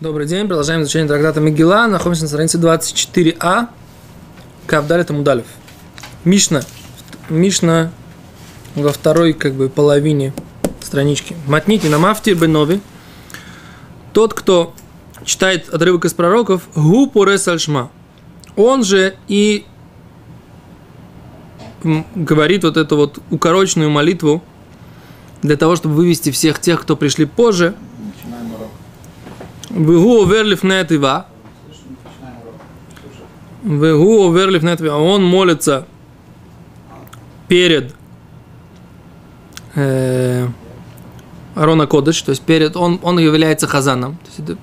Добрый день, продолжаем изучение трактата Мегила. Находимся на странице 24а. Кавдаль это Мудалев. Мишна. Мишна во второй как бы половине странички. Матнити на мафтир бенови. Тот, кто читает отрывок из пророков, гу порес альшма. Он же и говорит вот эту вот укороченную молитву для того, чтобы вывести всех тех, кто пришли позже. Вегу оверлиф нетива. Вегу оверлиф нетива. Он молится перед э, Арона Кодыш, то есть перед, он, он является хазаном. То есть это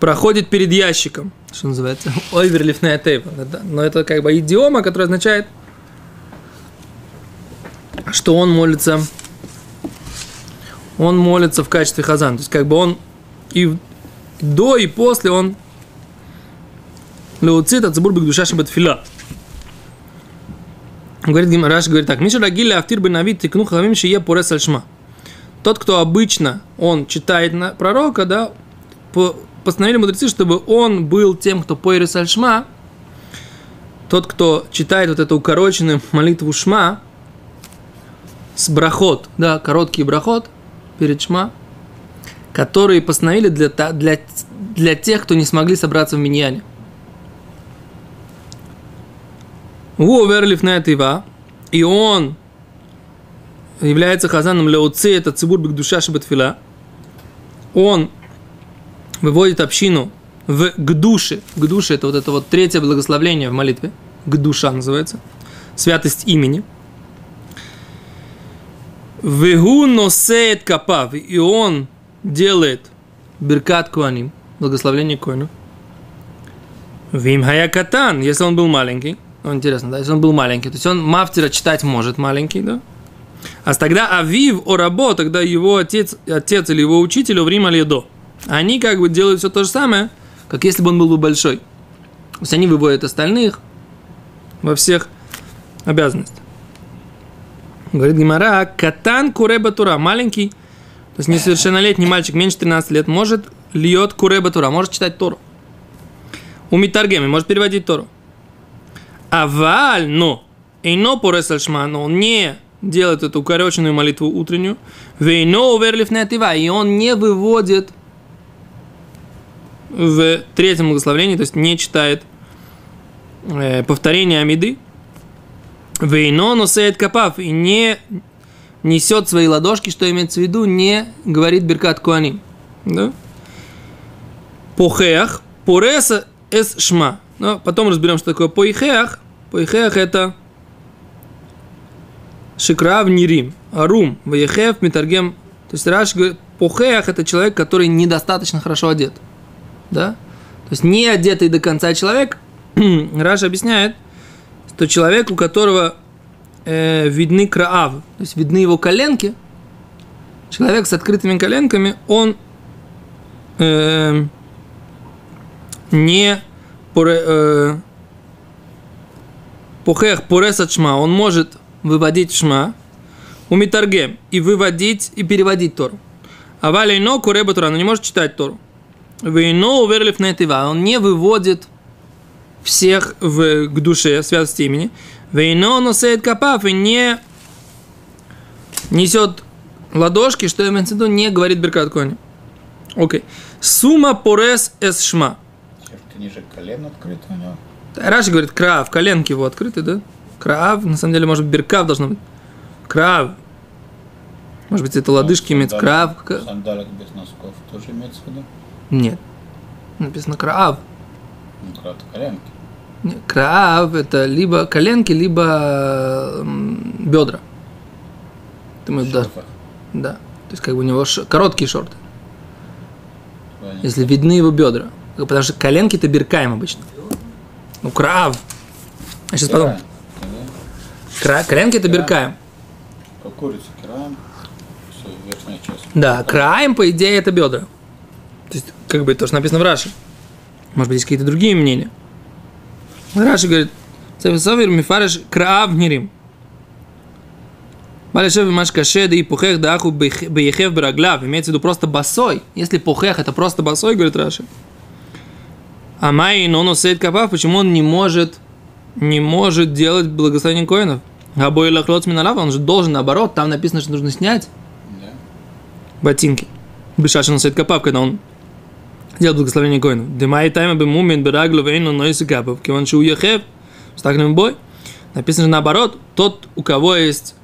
проходит перед ящиком, что называется, оверлиф нетива. Но это как бы идиома, которая означает, что он молится он молится в качестве хазан. То есть, как бы он и до, и после он леуцит от забур душа шабатфила. Говорит Гимараш, говорит так, Миша Рагили Ахтир бы навид тикну хавим шие порес альшма. Тот, кто обычно, он читает на пророка, да, постановили мудрецы, чтобы он был тем, кто порес альшма, тот, кто читает вот эту укороченную молитву шма, с брахот, да, короткий брахот, перед Шма, которые постановили для, для, для тех, кто не смогли собраться в Миньяне. Уоверлиф на Ива, и он является хазаном Леоци, это цибур душа шабатфила. Он выводит общину в гдуше. Гдуше это вот это вот третье благословление в молитве. Гдуша называется. Святость имени – Вегу носеет капав, и он делает биркат куаним, благословление коину. Вим катан, если он был маленький. Ну, интересно, да, если он был маленький, то есть он мафтера читать может маленький, да? А тогда Авив о рабо, тогда его отец, отец или его учитель время ледо. Они как бы делают все то же самое, как если бы он был бы большой. То есть они выводят остальных во всех обязанностях. Говорит Гимара, катан куреба тура, маленький, то есть несовершеннолетний мальчик, меньше 13 лет, может льет куреба тура, может читать Тору. У Митаргеми может переводить Тору. А валь, но, ино порес но он не делает эту укороченную молитву утреннюю, вейно уверлив и он не выводит в третьем благословении, то есть не читает э, повторение Амиды, Вейно носеет капав и не несет свои ладошки, что имеется в виду, не говорит Беркат Куаним. Да? Похеах, пореса эс шма. Но потом разберем, что такое поихеах. Поихеах это шикрав нирим, арум, ваехев, митаргем. То есть Раш говорит, похеах это человек, который недостаточно хорошо одет. Да? То есть не одетый до конца человек, Раш объясняет, то человек, у которого э, видны краав, то есть видны его коленки, человек с открытыми коленками, он э, не э, пухех поресат шма, он может выводить шма, умитаргем, и выводить, и переводить Тору. А валейно куреба Тора, он не может читать Тору. Вейно уверлив на он не выводит всех в, к душе, святости имени. Вейно носеет капав и не несет ладошки, что имеется в виду, не говорит Беркат Кони. Окей. Сумма порес эс шма. Ниже колен открыто у него. Раши говорит, крав, коленки его открыты, да? Крав, на самом деле, может быть, беркав должно быть. Крав. Может быть, это лодыжки ну, имеется крав. Сандалик без носков тоже имеется в виду? Нет. Написано крав. Ну, крав коленки. Краав – это либо коленки, либо бедра. Думаю, да. Да. То есть, как бы у него ш... короткие шорты. Понятно. Если видны его бедра. Потому что коленки это беркаем обычно. Ну, крав. Я сейчас подумаю. Кра... Коленки это беркаем. Как курица краем. Все, верхняя часть. Да, краем, по идее, это бедра. То есть, как бы то, что написано в Раше. Может быть, есть какие-то другие мнения. Раши говорит, Савир Мифареш Краав Нирим. Балешев маш каше, да и пухех да аху бейхев бараглав. Имеется в виду просто босой. Если пухех это просто босой, говорит Раши. А май но носит капав, почему он не может, не может делать благословение коинов? Габой лахлоц миналава, он же должен наоборот, там написано, что нужно снять ботинки. Бешаши носит капав, когда он делает благословение коинов. Демай тайма бы мумин бераглу вейну носит капав, киван шу ехев, стакнем бой. Написано же наоборот, тот, у кого есть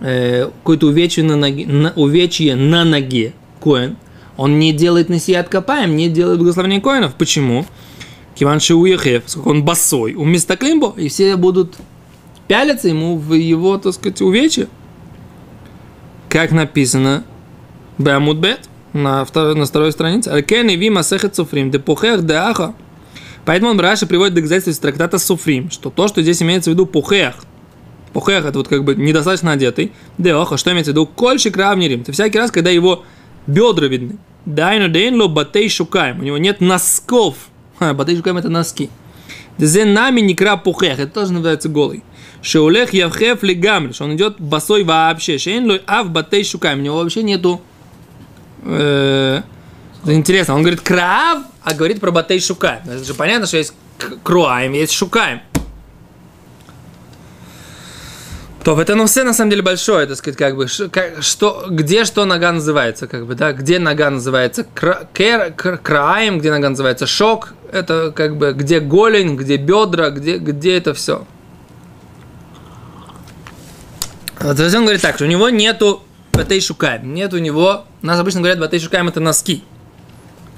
э, какое-то увечье на, ноге, на, увечье на ноге, коин, он не делает насият копаем, не делает благословение коинов. Почему? Киван Шиуехев, поскольку он босой, у миста Климбо, и все будут пялиться ему в его, так сказать, увечье. Как написано Беамудбет на, второй, на второй странице. Алкен и вима сехет суфрим, депухех де аха. Поэтому он Раши приводит доказательства из трактата Суфрим, что то, что здесь имеется в виду пухех, пухех это вот как бы недостаточно одетый, де аха, что имеется в виду? Кольщик равнерим. Это всякий раз, когда его бедра видны. Дайну дейнло батей шукаем. У него нет носков. Ха, батей шукаем это носки. Дезен нами не краб пухех. Это тоже называется голый. Шеулех явхев лигамль. Что он идет босой вообще. Шейн лой ав батей шукаем. У него вообще нету... э, интересно. Он говорит крав, а говорит про батей шукаем. Это же понятно, что есть круаем, есть шукаем. То это ну все на самом деле большое, так сказать, как бы, как- что, где что нога называется, как бы, да, где нога называется кра, краем, где нога называется шок, это как бы, где голень, где бедра, где, где это все. Вот, он говорит так, что у него нету батей шукаем, нет у него, нас обычно говорят батей шукаем это носки.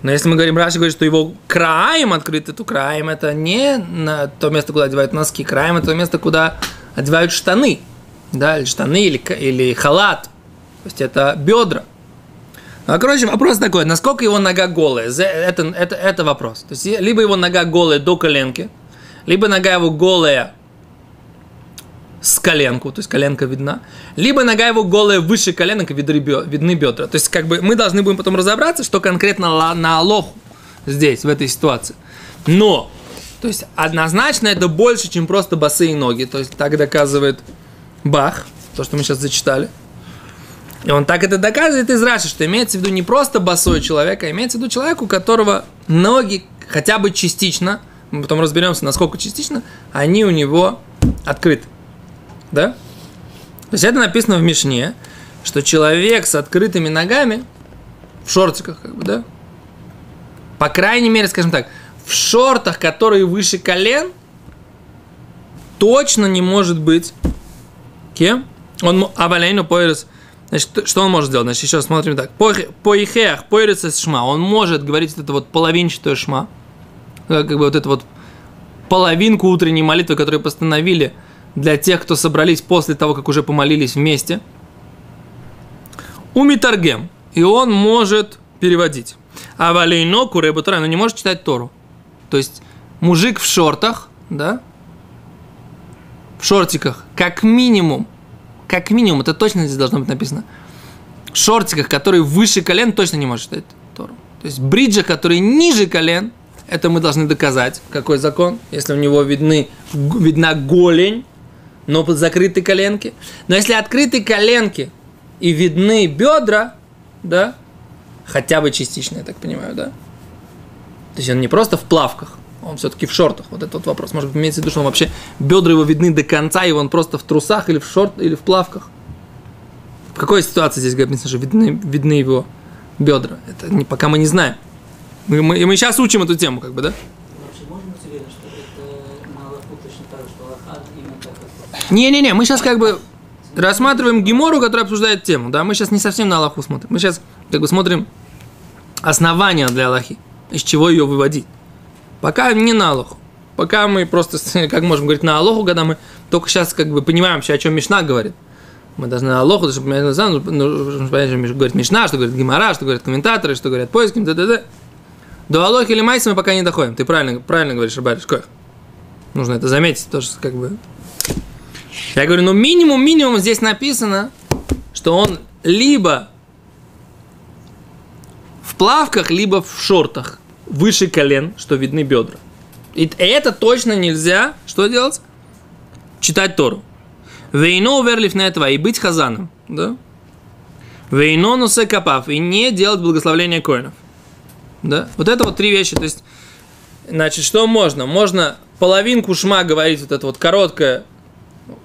Но если мы говорим, Раши говорит, что его краем открыто, то краем это не на то место, куда одевают носки, краем это то место, куда одевают штаны, да, или штаны, или, или халат, то есть это бедра. А, короче, вопрос такой, насколько его нога голая, это, это, это вопрос. То есть либо его нога голая до коленки, либо нога его голая с коленку, то есть коленка видна, либо нога его голая выше коленок видны бедра. То есть как бы мы должны будем потом разобраться, что конкретно на Алоху здесь, в этой ситуации. Но, то есть однозначно это больше, чем просто босые ноги. То есть так доказывает Бах, то, что мы сейчас зачитали. И он так это доказывает из Раши, что имеется в виду не просто босой человек, а имеется в виду человек, у которого ноги хотя бы частично, мы потом разберемся, насколько частично, они у него открыты. Да? То есть это написано в Мишне, что человек с открытыми ногами, в шортиках, как бы, да? По крайней мере, скажем так, в шортах, которые выше колен, точно не может быть кем? Он авалейну поирес. Значит, что он может сделать? Значит, еще смотрим так. По ихеах, поирес из шма. Он может говорить вот это вот половинчатое шма. Как бы вот это вот половинку утренней молитвы, которую постановили для тех, кто собрались после того, как уже помолились вместе. Умитаргем. И он может переводить. А валейно куребутра, но не может читать Тору. То есть мужик в шортах, да, в шортиках, как минимум, как минимум, это точно здесь должно быть написано, в шортиках, которые выше колен, точно не может читать Тору. То есть бриджах, которые ниже колен, это мы должны доказать. Какой закон? Если у него видны, видна голень, но под закрытой коленки. Но если открыты коленки и видны бедра, да, хотя бы частично, я так понимаю, да? То есть он не просто в плавках, он все-таки в шортах. Вот этот вопрос. Может быть, имеется в виду, что он вообще бедра его видны до конца, и он просто в трусах или в шорт, или в плавках. В какой ситуации здесь говорится, что видны, видны его бедра? Это не, пока мы не знаем. Мы, мы, и мы сейчас учим эту тему, как бы, да? Не-не-не, мы сейчас как бы рассматриваем Гемору, которая обсуждает тему, да, мы сейчас не совсем на Аллаху смотрим, мы сейчас как бы смотрим основания для Аллахи, из чего ее выводить. Пока не на Аллаху, пока мы просто, как можем говорить на Аллаху, когда мы только сейчас как бы понимаем вообще, о чем Мишна говорит. Мы должны на Аллаху, чтобы ну, нужно понять, что говорит Мишна, что говорит Гемора, что говорят комментаторы, что говорят поиски, т.д. До Аллахи или Майса мы пока не доходим. Ты правильно, правильно говоришь, Рабариш, Коэх. Нужно это заметить, тоже как бы я говорю, ну минимум, минимум здесь написано, что он либо в плавках, либо в шортах выше колен, что видны бедра. И это точно нельзя, что делать? Читать Тору. Вейно верлиф на этого и быть хазаном, да? Вейно носе капав и не делать благословление коинов. Да? Вот это вот три вещи. То есть, значит, что можно? Можно половинку шма говорить, вот это вот короткое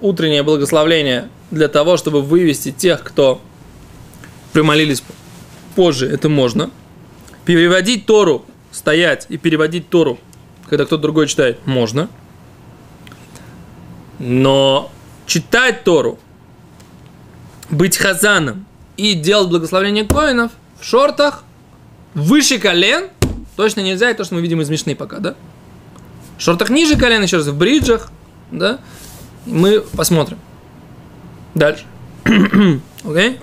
утреннее благословление для того, чтобы вывести тех, кто примолились позже, это можно. Переводить Тору, стоять и переводить Тору, когда кто-то другой читает, можно. Но читать Тору, быть хазаном и делать благословение коинов в шортах выше колен точно нельзя, и то, что мы видим из Мишны пока, да? В шортах ниже колен, еще раз, в бриджах, да? Мы посмотрим. Дальше. Окей? Okay?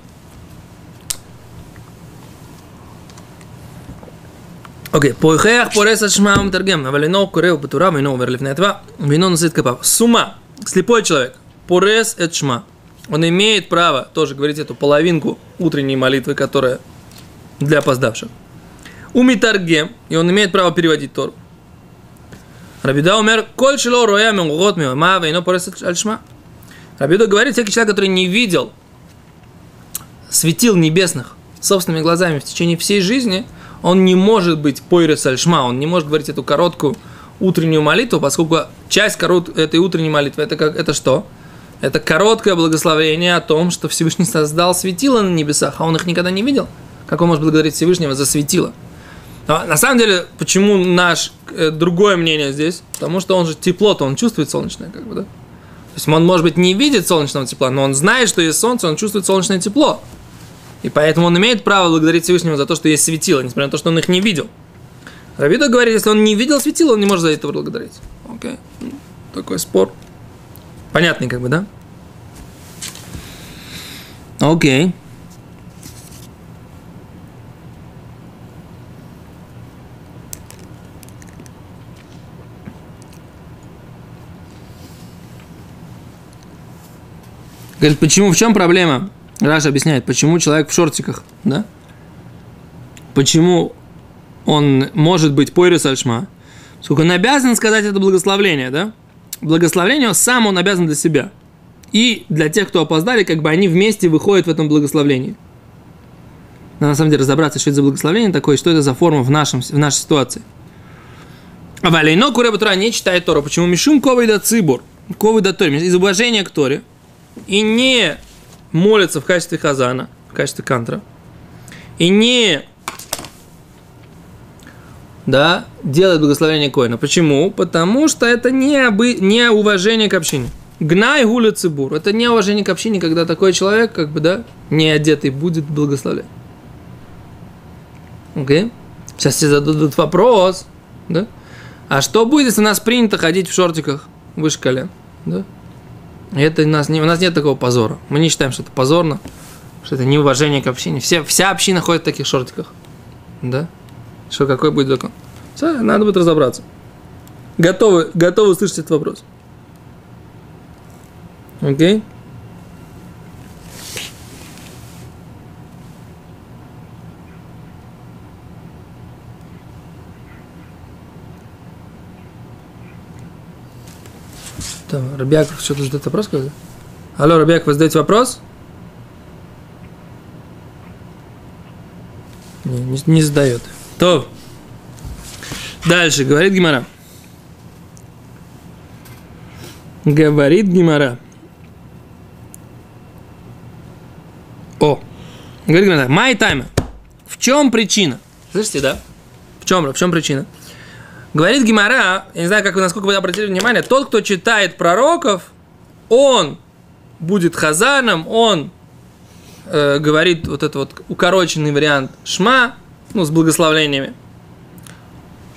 אוקיי, פורח פורס על שמע ומתרגם, אבל אינו קורא בתורה ואינו עובר לפני התווה, ואינו נושא את כפיו. Сума, слепой человек, порес это шма. Он имеет право тоже говорить эту половинку утренней молитвы, которая для опоздавших. У Митаргем, и он имеет право переводить Тору. Рабида умер, коль шило роя менгот миома, вейно порес аль шма. Рабида говорит, всякий человек, который не видел светил небесных собственными глазами в течение всей жизни – он не может быть пойрес альшма, он не может говорить эту короткую утреннюю молитву, поскольку часть корот, этой утренней молитвы это, как, это что? Это короткое благословение о том, что Всевышний создал светило на небесах, а он их никогда не видел. Как он может благодарить Всевышнего за светило? На самом деле, почему наш э, другое мнение здесь? Потому что он же тепло-то, он чувствует солнечное, как бы, да? То есть он, может быть, не видит солнечного тепла, но он знает, что есть солнце, он чувствует солнечное тепло. И поэтому он имеет право благодарить Всевышнего за то, что есть светило, несмотря на то, что он их не видел. Равида говорит, если он не видел светило, он не может за это благодарить. Окей. Такой спор. Понятный, как бы, да? Окей. Okay. Говорит, почему, в чем проблема? Раша объясняет, почему человек в шортиках, да? Почему он может быть пойрис альшма? Сколько он обязан сказать это благословление, да? Благословление сам он обязан для себя. И для тех, кто опоздали, как бы они вместе выходят в этом благословлении. Надо на самом деле разобраться, что это за благословение такое, что это за форма в, нашем, в нашей ситуации. А Валейно Куреба Тура не читает Тору. Почему? Мишум ковый да цибур. Ковый да Торе. Из уважения к Торе. И не молится в качестве хазана, в качестве кантра, и не да, делает благословение коина. Почему? Потому что это не, обы... не уважение к общине. Гнай гуля цибур. Это не уважение к общине, когда такой человек, как бы, да, не одетый, будет благословлять. Окей? Сейчас тебе зададут вопрос, да? А что будет, если у нас принято ходить в шортиках выше колен? Да? Это у нас, не, у нас нет такого позора. Мы не считаем, что это позорно, что это неуважение к общине. Все, вся община ходит в таких шортиках. Да? Что, какой будет закон? Все, надо будет разобраться. Готовы, готовы услышать этот вопрос. Окей? Okay? Что, Рабиаков что-то задает вопрос? Когда? Алло, Рабиаков, вы задаете вопрос? Не, не, не задает. То. Дальше, говорит Гимара. Говорит Гимара. О, говорит Гимара, май тайма. В чем причина? Слышите, да? В чем, в чем причина? Говорит Гимара, я не знаю, как вы, насколько вы обратили внимание, тот, кто читает пророков, он будет хазаном, он э, говорит вот этот вот укороченный вариант шма, ну, с благословлениями.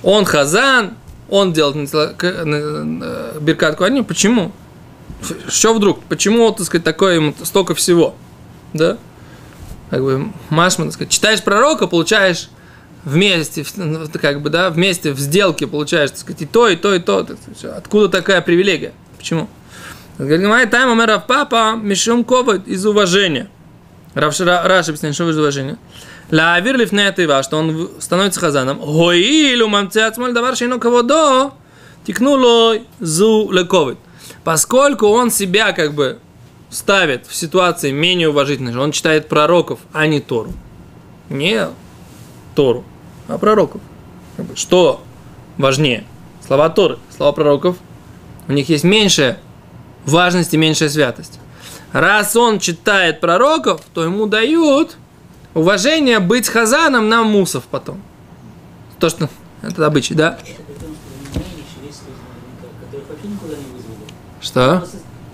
Он хазан, он делает Биркат Куаним. Почему? Что вдруг? Почему, так сказать, такое ему столько всего? Да? Как бы, Машма, так сказать, читаешь пророка, получаешь вместе, ну, как бы, да, вместе в сделке получаешь, так сказать, и то, и то, и то. Откуда такая привилегия? Почему? Говорит, тайм умер папа, мишум ковод из уважения. Раша объясняет, что из уважения. Лавир лифне тыва, что он становится хазаном. Гоилу мамцеат смоль давар шейно кого до, тикнуло зу лековит. Поскольку он себя как бы ставит в ситуации менее уважительной, он читает пророков, а не Тору. Не Тору, а пророков. Что важнее? Слова Торы, слова пророков, у них есть меньшая важность и меньшая святость. Раз он читает пророков, то ему дают уважение быть хазаном на мусов потом. То, что это обычай, да? Что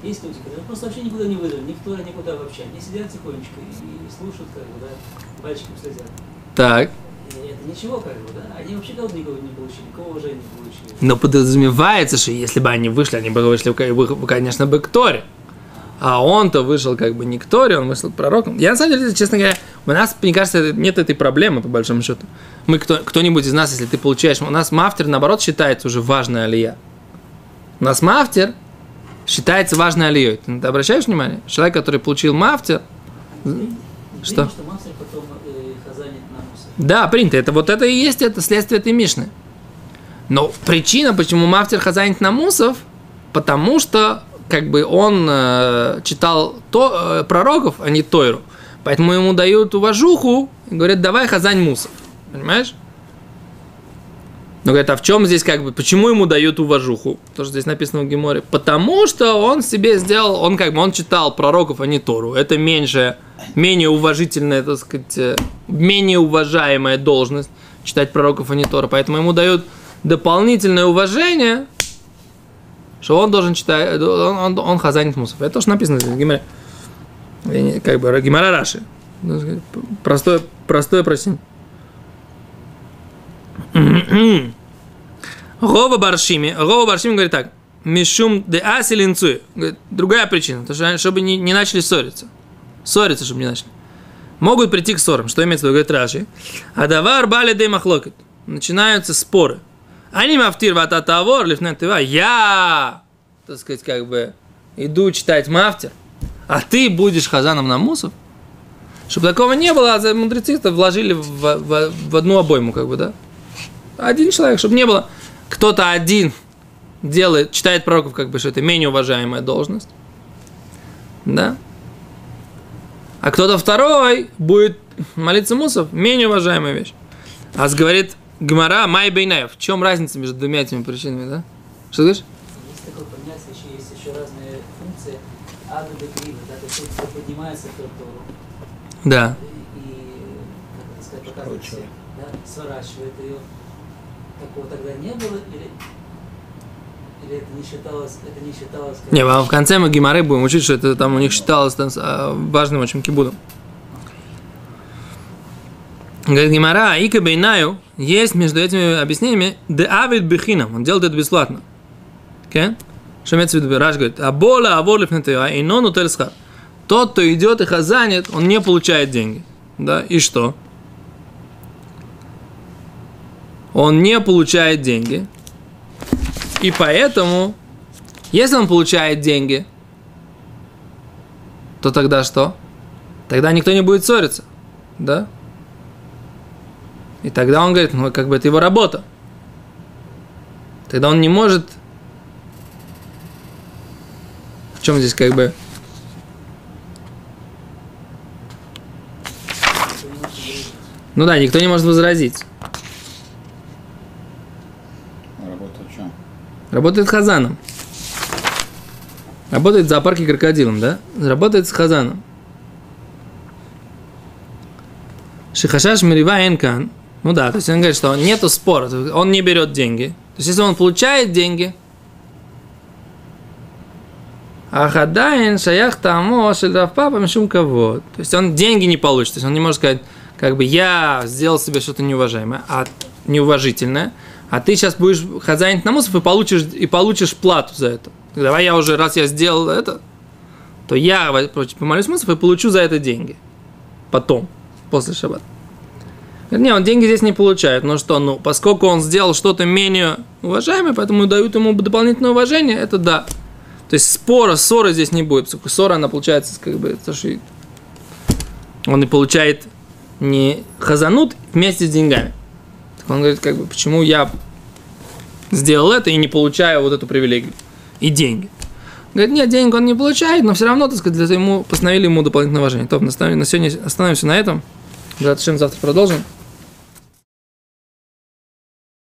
есть люди, которые просто вообще никуда не вызвали, никто никуда вообще. Они сидят тихонечко и слушают, как бы, да, мальчикам следят. Так. Это ничего, как бы, да. Они вообще кого никого не получили, никакого уважения не получили. Но подразумевается, что если бы они вышли, они бы вышли, вы- конечно, бы к Торе. А он-то вышел как бы не к Торе, он вышел к пророкам. Я на самом деле, честно говоря, у нас, мне кажется, нет этой проблемы, по большому счету. Мы, кто, кто-нибудь из нас, если ты получаешь, у нас мафтер, наоборот, считается уже важная алия. У нас мафтер считается важной алией. Ты, обращаешь внимание? Человек, который получил мафтер, Что? Что? что мастер потом э, хазанит на мусор. Да, принято. Это вот это и есть это следствие этой Мишны. Но причина, почему Мафтер хазанит намусов, потому что как бы он э, читал то, э, пророков, а не Тойру. Поэтому ему дают уважуху и говорят, давай хазань мусов. Понимаешь? Но говорят, а в чем здесь как бы, почему ему дают уважуху? То, что здесь написано в Геморе. Потому что он себе сделал, он как бы, он читал пророков, а не Тору. Это меньше, менее уважительная, так сказать, э, менее уважаемая должность читать пророков, а не Тору. Поэтому ему дают дополнительное уважение, что он должен читать, он, он, он хазанит мусов. Это то, что написано здесь в Геморе. Как бы, Гемора Раши. Ну, Простое, простое просим. Рова Баршими. Рова Баршими говорит так. Мишум де асилинцуй. Другая причина. То, что, чтобы не, не начали ссориться. Ссориться, чтобы не начали. Могут прийти к ссорам. Что имеется в виду? Говорит Раши. А давар бали де махлокет. Начинаются споры. Они мафтир вата тавор лифнет тыва. Я, так сказать, как бы иду читать мафтир, а ты будешь хазаном на мусов. Чтобы такого не было, а мудрецы это вложили в, в- в одну обойму, как бы, да? Один человек, чтобы не было. Кто-то один делает, читает пророков, как бы, что это менее уважаемая должность. Да? А кто-то второй будет молиться мусов, менее уважаемая вещь. А говорит Гмара Май Бейнаев. В чем разница между двумя этими причинами, да? Что ты говоришь? Есть такое понятие, еще есть еще разные функции ада до грива, да, то есть кто поднимается в Тору Да. и, как это сказать, показывает да, сворачивает ее. Такого тогда не было, или, или это не считалось, это не считалось как... Не, а в конце мы Гимары будем учить, что это там у них считалось там, а, важным очень кибудом. Говорит Гимара, Ика Бейнаю, есть между этими объяснениями де авид бехинам, он делает это бесплатно. Okay? Что имеется в виду? Раш говорит, а бола авор лифнетева, и нон. Тот, кто идет и хазанит, он не получает деньги. Да, и что? Он не получает деньги. И поэтому, если он получает деньги, то тогда что? Тогда никто не будет ссориться. Да? И тогда он говорит, ну, как бы это его работа. Тогда он не может... В чем здесь как бы... Ну да, никто не может возразить. Работа в чем? Работает хазаном. Работает в зоопарке крокодилом, да? Работает с хазаном. Шихашаш Мирива Энкан. Ну да, то есть он говорит, что нету спора, он не берет деньги. То есть если он получает деньги, Ахадаин шаях тамо шельдавпапа мишум кого. То есть он деньги не получит. То есть он не может сказать, как бы я сделал себе что-то неуважаемое, а неуважительное, а ты сейчас будешь хозяин на мусов и получишь, и получишь плату за это. Давай я уже, раз я сделал это, то я помолюсь мусов и получу за это деньги. Потом, после шаббата. Не, он деньги здесь не получает. Ну что, ну, поскольку он сделал что-то менее уважаемое, поэтому дают ему дополнительное уважение, это да. То есть спора, ссоры здесь не будет, поскольку ссора, она получается, как бы, то, что он и получает не хазанут вместе с деньгами. Так он говорит, как бы, почему я сделал это и не получаю вот эту привилегию и деньги. Говорит, нет, денег он не получает, но все равно, так сказать, ему постановили ему дополнительное уважение. То, на сегодня остановимся на этом. Завтра продолжим.